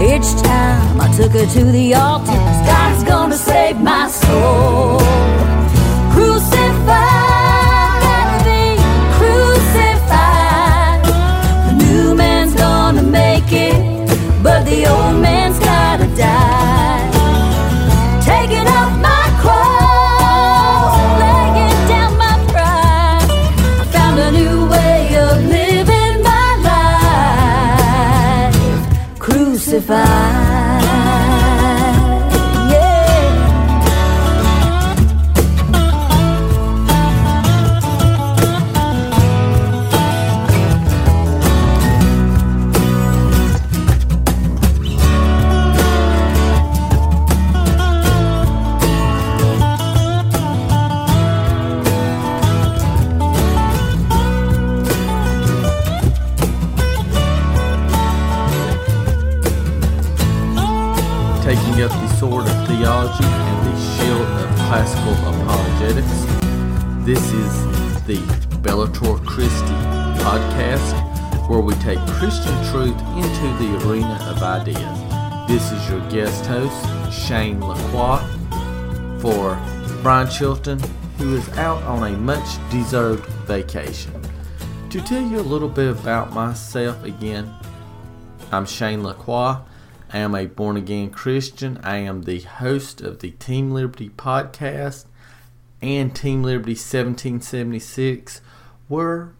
Each time I took her to the altar, God's gonna save my soul. Sword of theology and the shield of classical apologetics. This is the Bellator Christi podcast, where we take Christian truth into the arena of ideas. This is your guest host, Shane Lacroix, for Brian Chilton, who is out on a much deserved vacation. To tell you a little bit about myself again, I'm Shane Lacroix. I am a born again Christian. I am the host of the Team Liberty podcast and Team Liberty 1776, where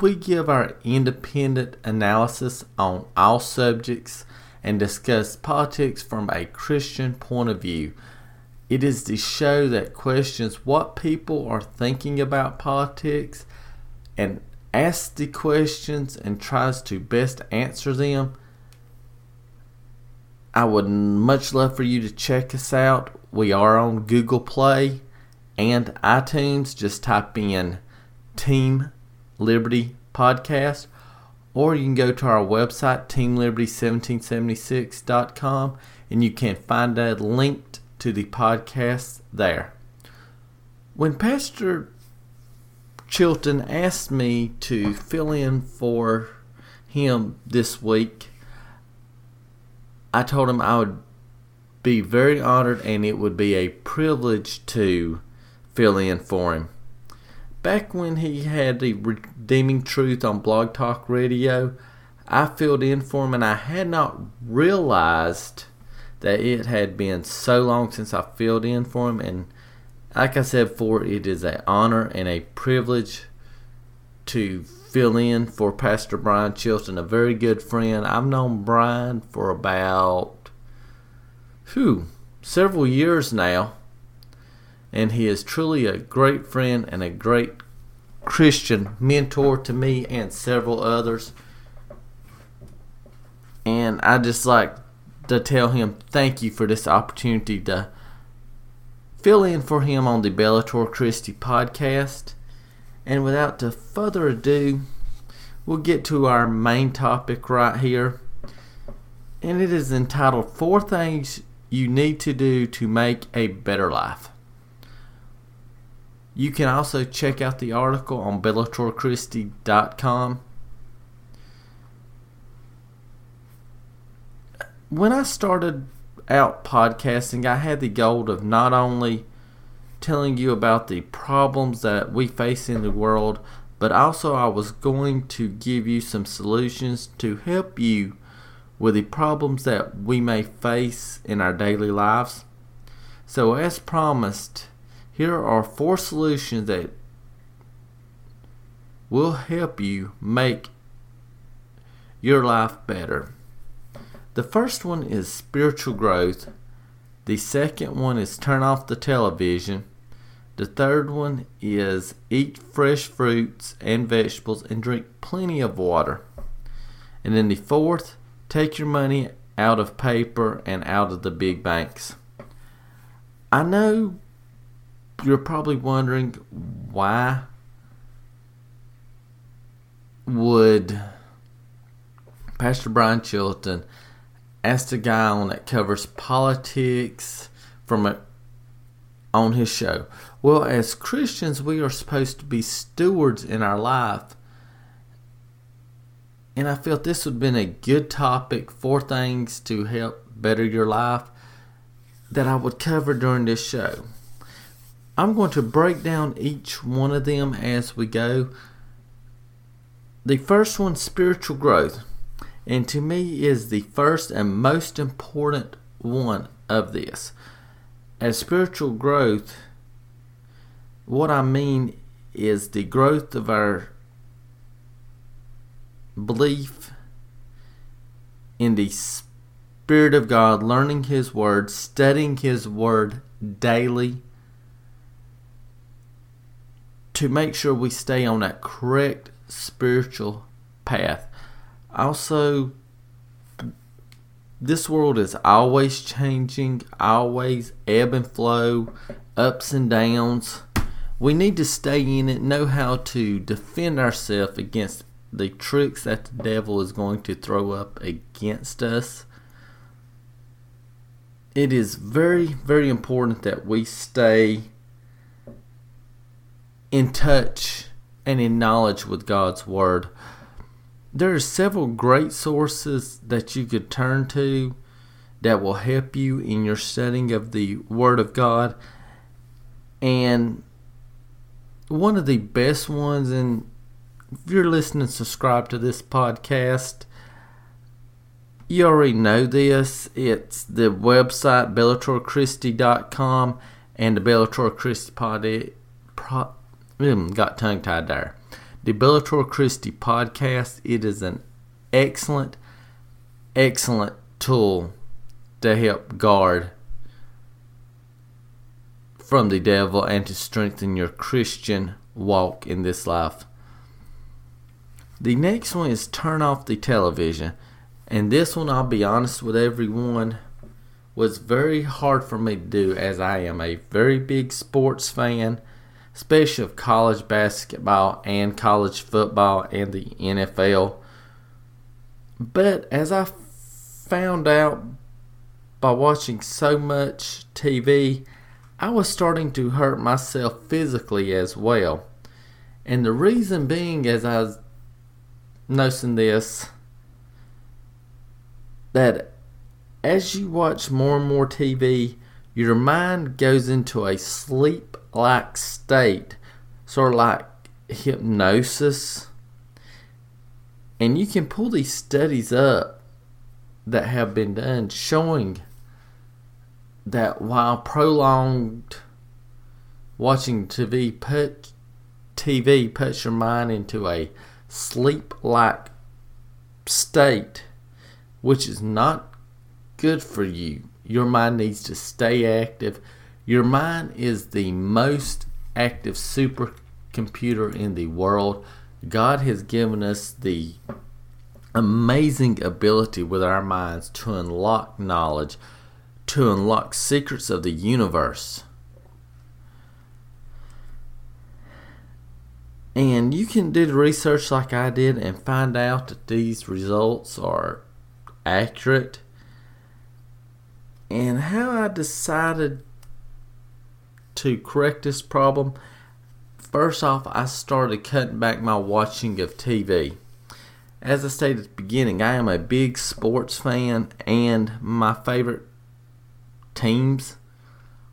we give our independent analysis on all subjects and discuss politics from a Christian point of view. It is the show that questions what people are thinking about politics and asks the questions and tries to best answer them. I would much love for you to check us out. We are on Google Play and iTunes. Just type in Team Liberty Podcast, or you can go to our website, teamliberty1776.com, and you can find a link to the podcast there. When Pastor Chilton asked me to fill in for him this week, I told him I would be very honored and it would be a privilege to fill in for him. Back when he had the Redeeming Truth on Blog Talk Radio, I filled in for him and I had not realized that it had been so long since I filled in for him. And like I said before, it is an honor and a privilege to fill in for Pastor Brian Chilton, a very good friend. I've known Brian for about whew, several years now, and he is truly a great friend and a great Christian mentor to me and several others. And I just like to tell him thank you for this opportunity to fill in for him on the Bellator Christi podcast. And without the further ado, we'll get to our main topic right here. And it is entitled Four Things You Need to Do to Make a Better Life. You can also check out the article on bellatorchristi.com. When I started out podcasting, I had the goal of not only telling you about the problems that we face in the world, but also I was going to give you some solutions to help you with the problems that we may face in our daily lives. So, as promised, here are four solutions that will help you make your life better. The first one is spiritual growth. The second one is turn off the television. The third one is eat fresh fruits and vegetables and drink plenty of water. And then the fourth, take your money out of paper and out of the big banks. I know you're probably wondering why would Pastor Brian Chilton ask a guy on that covers politics from a, on his show? Well, as Christians, we are supposed to be stewards in our life. And I felt this would have been a good topic for things to help better your life that I would cover during this show. I'm going to break down each one of them as we go. The first one, spiritual growth, and to me is the first and most important one of this. As spiritual growth, what I mean is the growth of our belief in the Spirit of God, learning His Word, studying His Word daily to make sure we stay on that correct spiritual path. Also, this world is always changing, always ebb and flow, ups and downs. We need to stay in it, know how to defend ourselves against the tricks that the devil is going to throw up against us. It is very, very important that we stay in touch and in knowledge with God's Word. There are several great sources that you could turn to that will help you in your studying of the Word of God. And one of the best ones, and if you're listening, subscribe to this podcast. You already know this. It's the website bellatorchristi.com and the Bellator Christi pod, mm, got tongue tied there. The Bellator Christi podcast. It is an excellent, excellent tool to help guard from the devil and to strengthen your Christian walk in this life. The next one is turn off the television. And this one, I'll be honest with everyone, was very hard for me to do as I am a very big sports fan especially of college basketball and college football and the NFL. But as I found out by watching so much TV, I was starting to hurt myself physically as well. And the reason being, as I was noticing this, that as you watch more and more TV, your mind goes into a sleep like state, sort of like hypnosis. And you can pull these studies up that have been done showing that while prolonged watching TV put TV puts your mind into a sleep like state, which is not good for you. Your mind needs to stay active. Your mind is the most active supercomputer in the world. God has given us the amazing ability with our minds to unlock knowledge, to unlock secrets of the universe. And you can do the research like I did and find out that these results are accurate. And how I decided to correct this problem, first off, I started cutting back my watching of TV. As I stated at the beginning, I am a big sports fan, and my favorite teams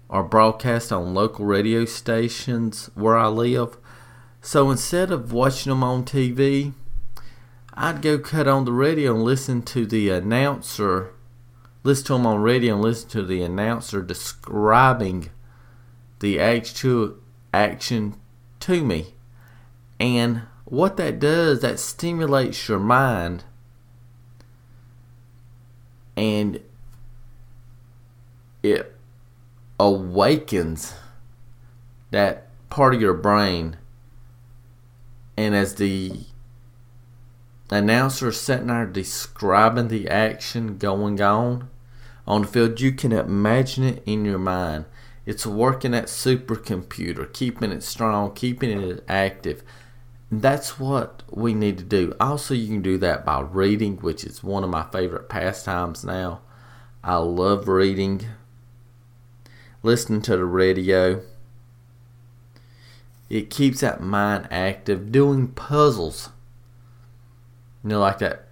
are broadcast on local radio stations where I live. So instead of watching them on TV, I'd go cut on the radio and listen to the announcer listen to them on radio and listen to the announcer describing the actual action to me. And what that does, that stimulates your mind and it awakens that part of your brain. And as the announcer sitting there describing the action going on on the field, you can imagine it in your mind. It's working that supercomputer, keeping it strong, keeping it active. That's what we need to do. Also, you can do that by reading, which is one of my favorite pastimes now. I love reading, listening to the radio. It keeps that mind active, doing puzzles. You know, like that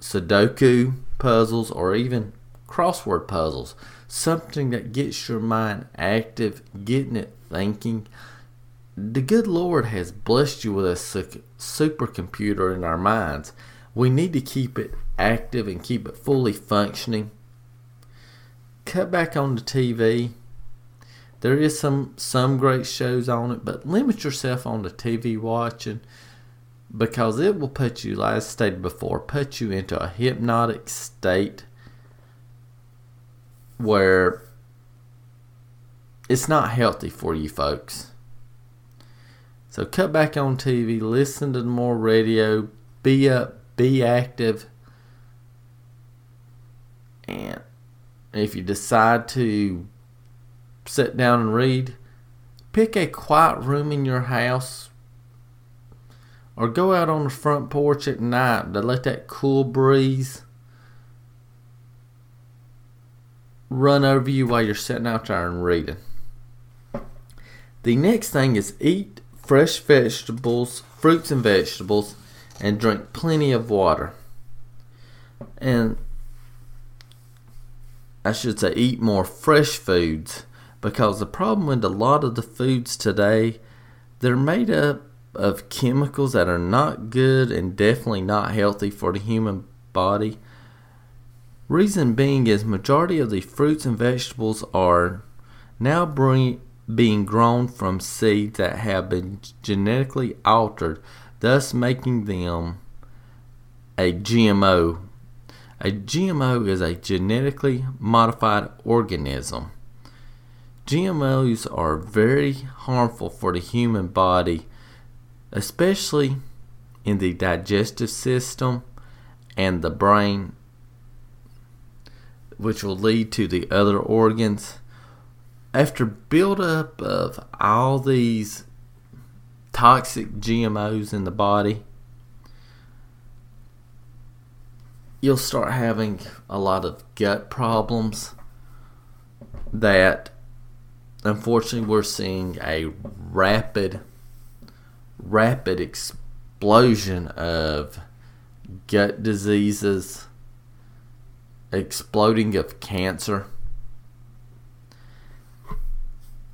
Sudoku puzzles or even crossword puzzles. Something that gets your mind active, getting it thinking. The good Lord has blessed you with a supercomputer in our minds. We need to keep it active and keep it fully functioning. Cut back on the TV. There is some some great shows on it, but limit yourself on the TV watching because it will put you, like I stated before, put you into a hypnotic state where it's not healthy for you folks. So cut back on TV, listen to more radio, be up, be active, and if you decide to sit down and read, pick a quiet room in your house or go out on the front porch at night to let that cool breeze run over you while you're sitting out there and reading. The next thing is eat fresh vegetables, fruits and vegetables, and drink plenty of water. And I should say eat more fresh foods because the problem with a lot of the foods today, they're made up of chemicals that are not good and definitely not healthy for the human body. Reason being is majority of the fruits and vegetables are now bring, being grown from seeds that have been genetically altered, thus making them a GMO. A GMO is a genetically modified organism. GMOs are very harmful for the human body especially in the digestive system and the brain, which will lead to the other organs. After buildup of all these toxic GMOs in the body, you'll start having a lot of gut problems that unfortunately we're seeing a rapid rapid explosion of gut diseases, exploding of cancer.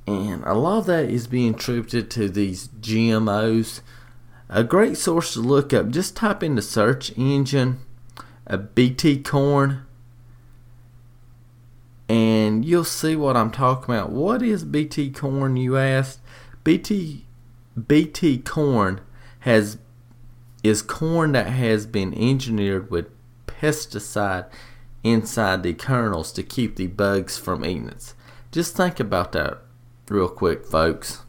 And a lot of that is being attributed to these GMOs. A great source to look up, just type in the search engine a BT corn and you'll see what I'm talking about. What is BT corn, you asked? BT BT corn has is corn that has been engineered with pesticide inside the kernels to keep the bugs from eating it. Just think about that real quick, folks.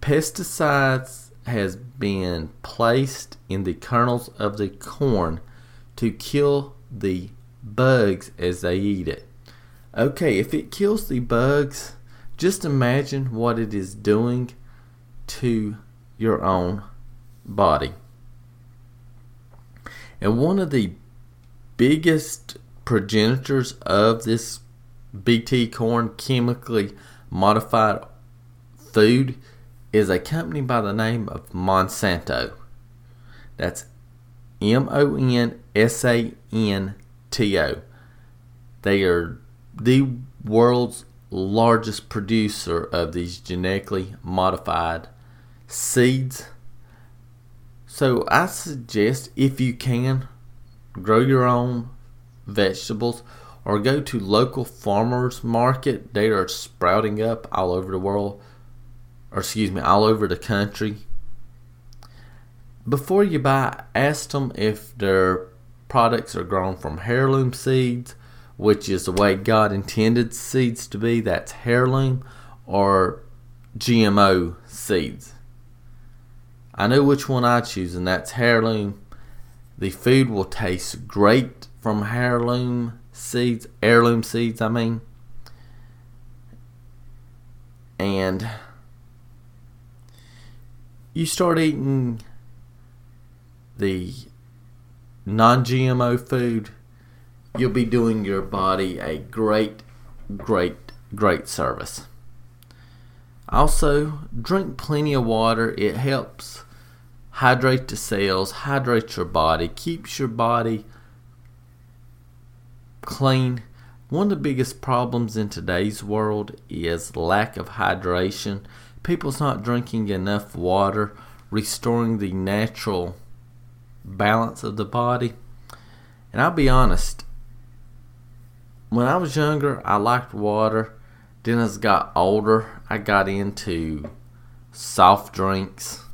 Pesticides has been placed in the kernels of the corn to kill the bugs as they eat it. Okay, if it kills the bugs, just imagine what it is doing to your own body. And one of the biggest progenitors of this BT corn chemically modified food is a company by the name of Monsanto. That's M O N S A N T O. They are the world's largest producer of these genetically modified seeds. So I suggest if you can grow your own vegetables or go to local farmers market. They are sprouting up all over the world, or excuse me, all over the country. Before you buy, ask them if their products are grown from heirloom seeds, which is the way God intended seeds to be. That's heirloom, or GMO seeds. I know which one I choose, and that's heirloom. The food will taste great from heirloom seeds, heirloom seeds, I mean. And you start eating the non GMO food, you'll be doing your body a great, great, great service. Also, drink plenty of water. It helps hydrate the cells, hydrate your body, keeps your body clean. One of the biggest problems in today's world is lack of hydration. People's not drinking enough water, restoring the natural balance of the body. And I'll be honest, when I was younger, I liked water. Then as I got older, I got into soft drinks.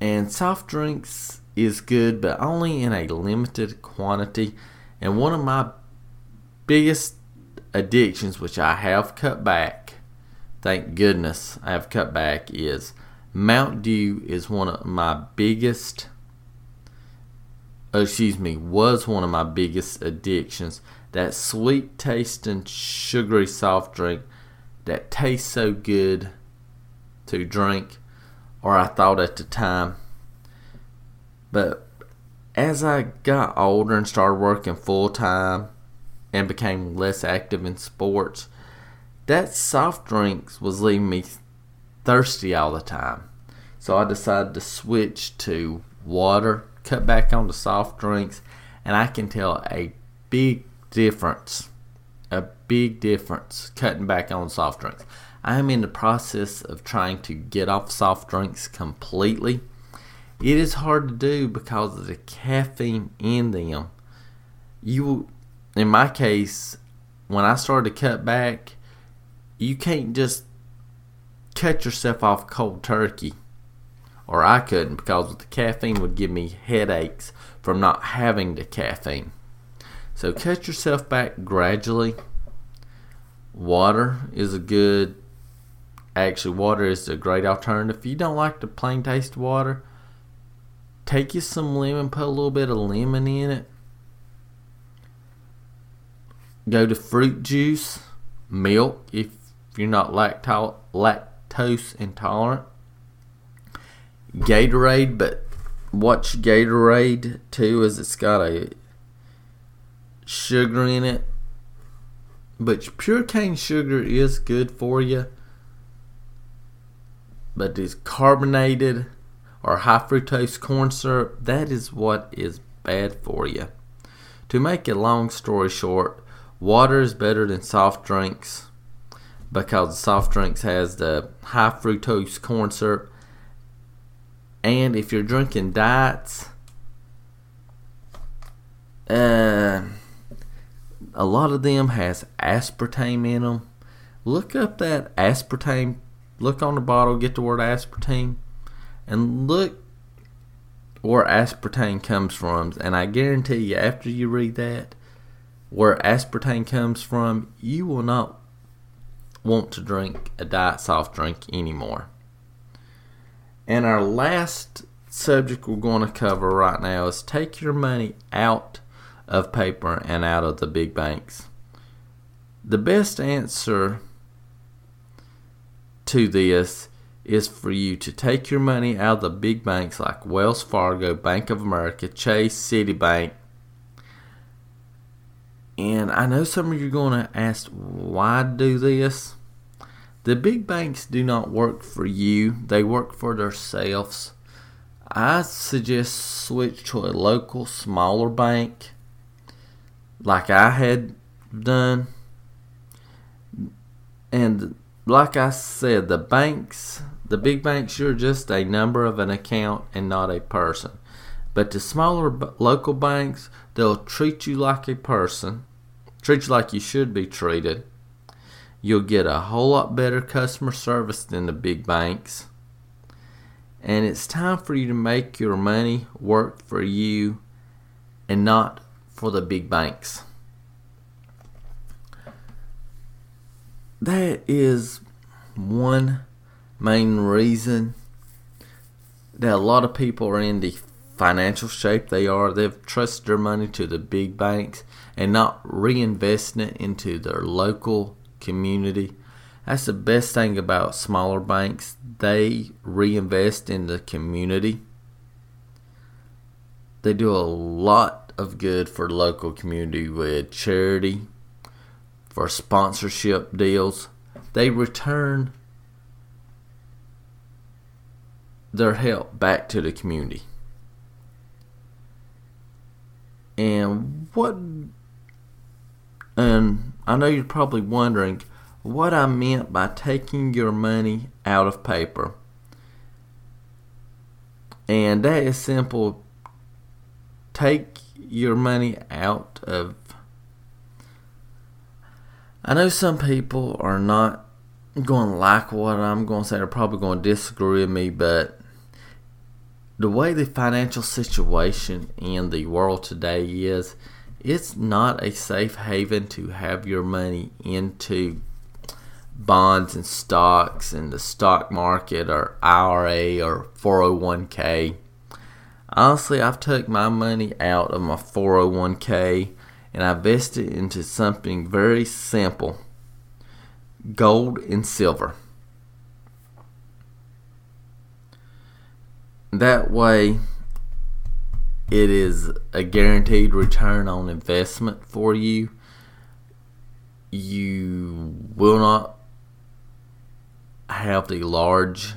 And soft drinks is good, but only in a limited quantity. And one of my biggest addictions, which I have cut back, thank goodness I have cut back, is Mountain Dew is one of my biggest excuse me, was one of my biggest addictions. That sweet tasting, sugary soft drink that tastes so good to drink, or I thought at the time. But as I got older and started working full time and became less active in sports, that soft drinks was leaving me thirsty all the time. So I decided to switch to water cut back on the soft drinks, and I can tell a big difference. A big difference cutting back on soft drinks. I am in the process of trying to get off soft drinks completely. It is hard to do because of the caffeine in them. You, in my case, when I started to cut back, you can't just cut yourself off cold turkey or I couldn't because the caffeine would give me headaches from not having the caffeine. So cut yourself back gradually. Water is a good actually water is a great alternative. If you don't like the plain taste of water, take you some lemon, put a little bit of lemon in it. Go to fruit juice, milk if you're not lacto- lactose intolerant Gatorade, but watch Gatorade too, as it's got a sugar in it. But pure cane sugar is good for you. But this carbonated or high fructose corn syrup, that is what is bad for you. To make a long story short, water is better than soft drinks because soft drinks has the high fructose corn syrup and if you're drinking diets, uh, a lot of them has aspartame in them. Look up that aspartame. Look on the bottle, get the word aspartame, and look where aspartame comes from. And I guarantee you, after you read that, where aspartame comes from, you will not want to drink a diet soft drink anymore. And our last subject we're going to cover right now is take your money out of paper and out of the big banks. The best answer to this is for you to take your money out of the big banks like Wells Fargo, Bank of America, Chase, Citibank. And I know some of you are going to ask, why do this? The big banks do not work for you, they work for themselves. I suggest switch to a local smaller bank like I had done. And like I said, the banks, the big banks, you're just a number of an account and not a person. But the smaller local banks, they'll treat you like a person, treat you like you should be treated. You'll get a whole lot better customer service than the big banks. And it's time for you to make your money work for you and not for the big banks. That is one main reason that a lot of people are in the financial shape they are. They've trusted their money to the big banks and not reinvesting it into their local community. That's the best thing about smaller banks. They reinvest in the community. They do a lot of good for local community with charity, for sponsorship deals. They return their help back to the community. And what and I know you're probably wondering what I meant by taking your money out of paper. And that is simple. Take your money out of. I know some people are not going to like what I'm going to say. They're probably going to disagree with me, but the way the financial situation in the world today is, it's not a safe haven to have your money into bonds and stocks and the stock market or IRA or 401k. Honestly, I've took my money out of my 401k and I invested into something very simple gold and silver. That way, it is a guaranteed return on investment for you. You will not have the large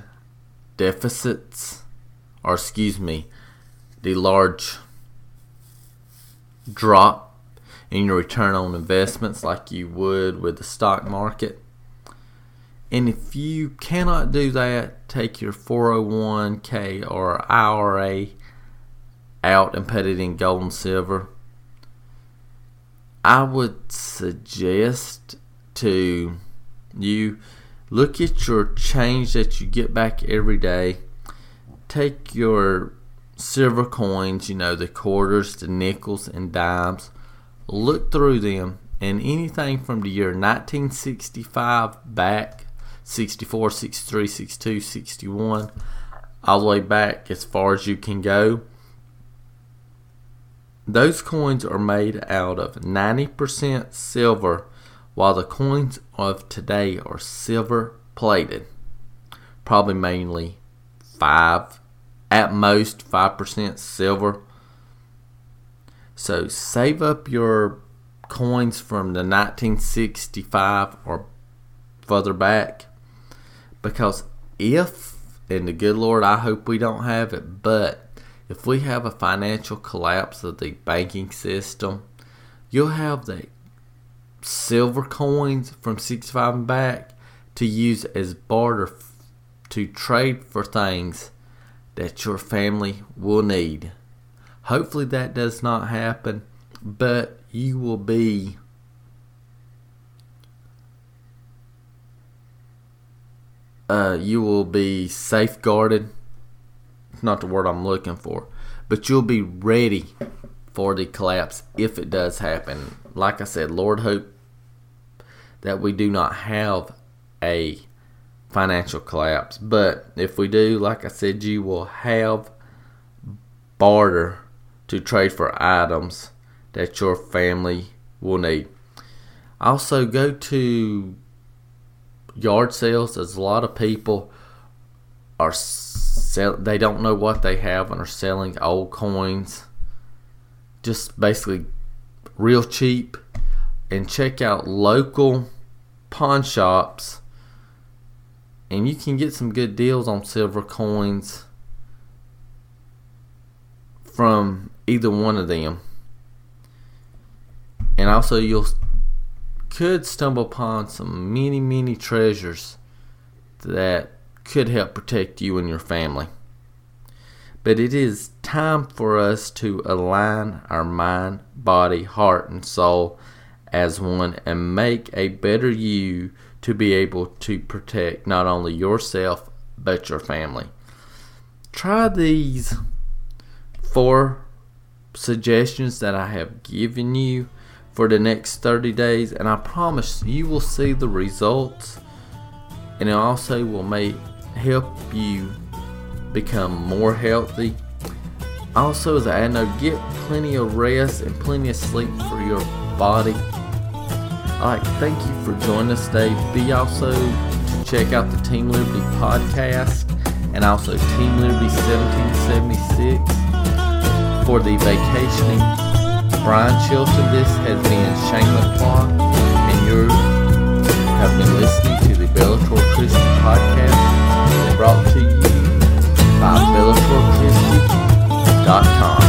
deficits, or excuse me, the large drop in your return on investments like you would with the stock market. And if you cannot do that, take your 401k or IRA out and put it in gold and silver. I would suggest to you look at your change that you get back every day. Take your silver coins, you know, the quarters, the nickels, and dimes. Look through them, and anything from the year 1965 back 64, 63, 62, 61, all the way back as far as you can go. Those coins are made out of 90% silver, while the coins of today are silver plated. Probably mainly 5, at most 5% silver. So save up your coins from the 1965 or further back because if, and the good Lord, I hope we don't have it, but if we have a financial collapse of the banking system, you'll have the silver coins from 65 and back to use as barter to trade for things that your family will need. Hopefully that does not happen, but you will be uh, you will be safeguarded. Not the word I'm looking for, but you'll be ready for the collapse if it does happen. Like I said, Lord, hope that we do not have a financial collapse. But if we do, like I said, you will have barter to trade for items that your family will need. Also, go to yard sales as a lot of people are sell they don't know what they have and are selling old coins. Just basically real cheap. And check out local pawn shops. And you can get some good deals on silver coins from either one of them. And also you'll could stumble upon some many, many treasures that could help protect you and your family. But it is time for us to align our mind, body, heart, and soul as one and make a better you to be able to protect not only yourself but your family. Try these four suggestions that I have given you for the next 30 days, and I promise you will see the results, and it also will make help you become more healthy. Also, as I know, get plenty of rest and plenty of sleep for your body. Alright, thank you for joining us today. Be also to check out the Team Liberty podcast and also Team Liberty 1776 for the vacationing. Brian Chilton, this has been Shane Lacroix, and you have been listening to the Bellator Christi podcast brought to you by BellatorChristi.com.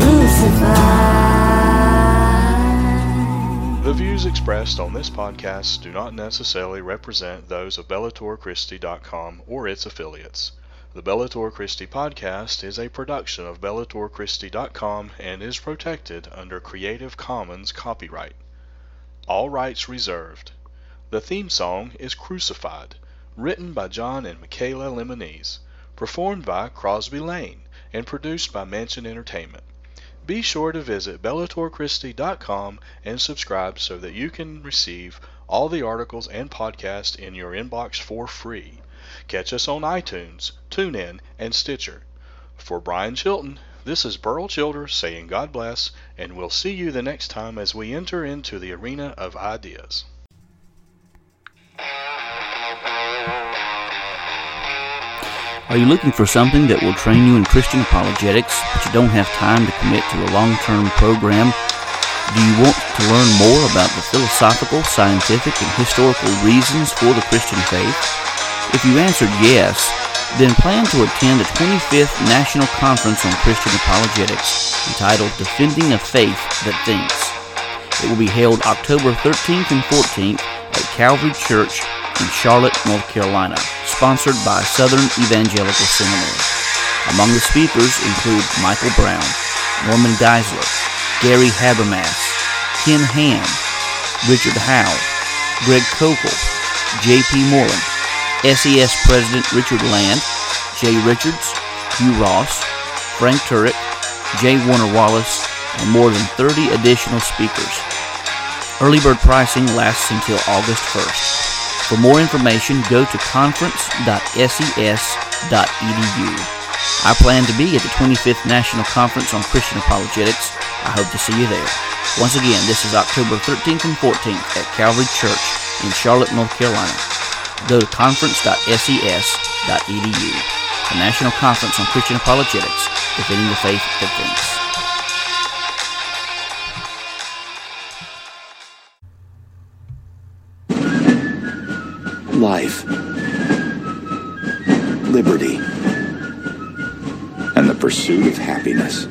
Crucified. The views expressed on this podcast do not necessarily represent those of BellatorChristi.com or its affiliates. The Bellator Christi podcast is a production of BellatorChristi.com and is protected under Creative Commons copyright. All rights reserved. The theme song is Crucified, written by John and Michaela Lemonese, performed by Crosby Lane, and produced by Mansion Entertainment. Be sure to visit BellatorChristi.com and subscribe so that you can receive all the articles and podcasts in your inbox for free. Catch us on iTunes, TuneIn, and Stitcher. For Brian Chilton, this is Burl Childers saying God bless, and we'll see you the next time as we enter into the arena of ideas. Are you looking for something that will train you in Christian apologetics, but you don't have time to commit to a long-term program? Do you want to learn more about the philosophical, scientific, and historical reasons for the Christian faith? If you answered yes, then plan to attend the 25th National Conference on Christian Apologetics, entitled Defending a Faith That Thinks. It will be held October 13th and 14th at Calvary Church in Charlotte, North Carolina, sponsored by Southern Evangelical Seminary. Among the speakers include Michael Brown, Norman Geisler, Gary Habermas, Ken Ham, Richard Howe, Greg Koukl, J.P. Moreland, SES President Richard Land, Jay Richards, Hugh Ross, Frank Turek, J. Warner Wallace, and more than 30 additional speakers. Early bird pricing lasts until August 1st. For more information, go to conference.ses.edu. I plan to be at the 25th National Conference on Christian Apologetics. I hope to see you there. Once again, this is October 13th and 14th at Calvary Church in Charlotte, North Carolina. Go to conference.ses.edu. The National Conference on Christian Apologetics, defending the faith that life, liberty, and the pursuit of happiness.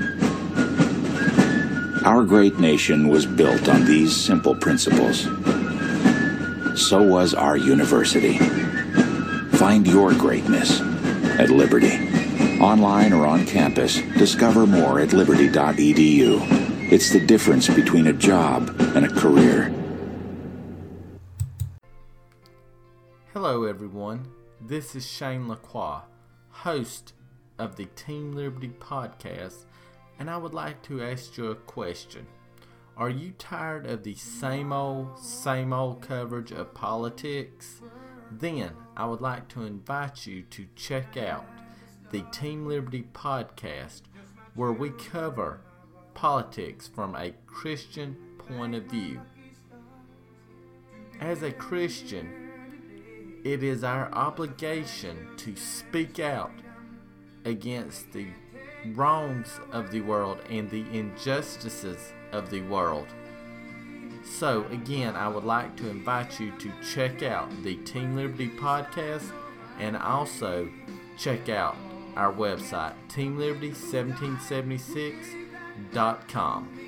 Our great nation was built on these simple principles. So was our university. Find your greatness at Liberty. Online or on campus, discover more at liberty.edu. It's the difference between a job and a career. This is Shane Lacroix, host of the Team Liberty podcast, and I would like to ask you a question. Are you tired of the same old, same old coverage of politics? Then I would like to invite you to check out the Team Liberty podcast, where we cover politics from a Christian point of view. As a Christian, it is our obligation to speak out against the wrongs of the world and the injustices of the world. So, again, I would like to invite you to check out the Team Liberty podcast and also check out our website, teamliberty1776.com.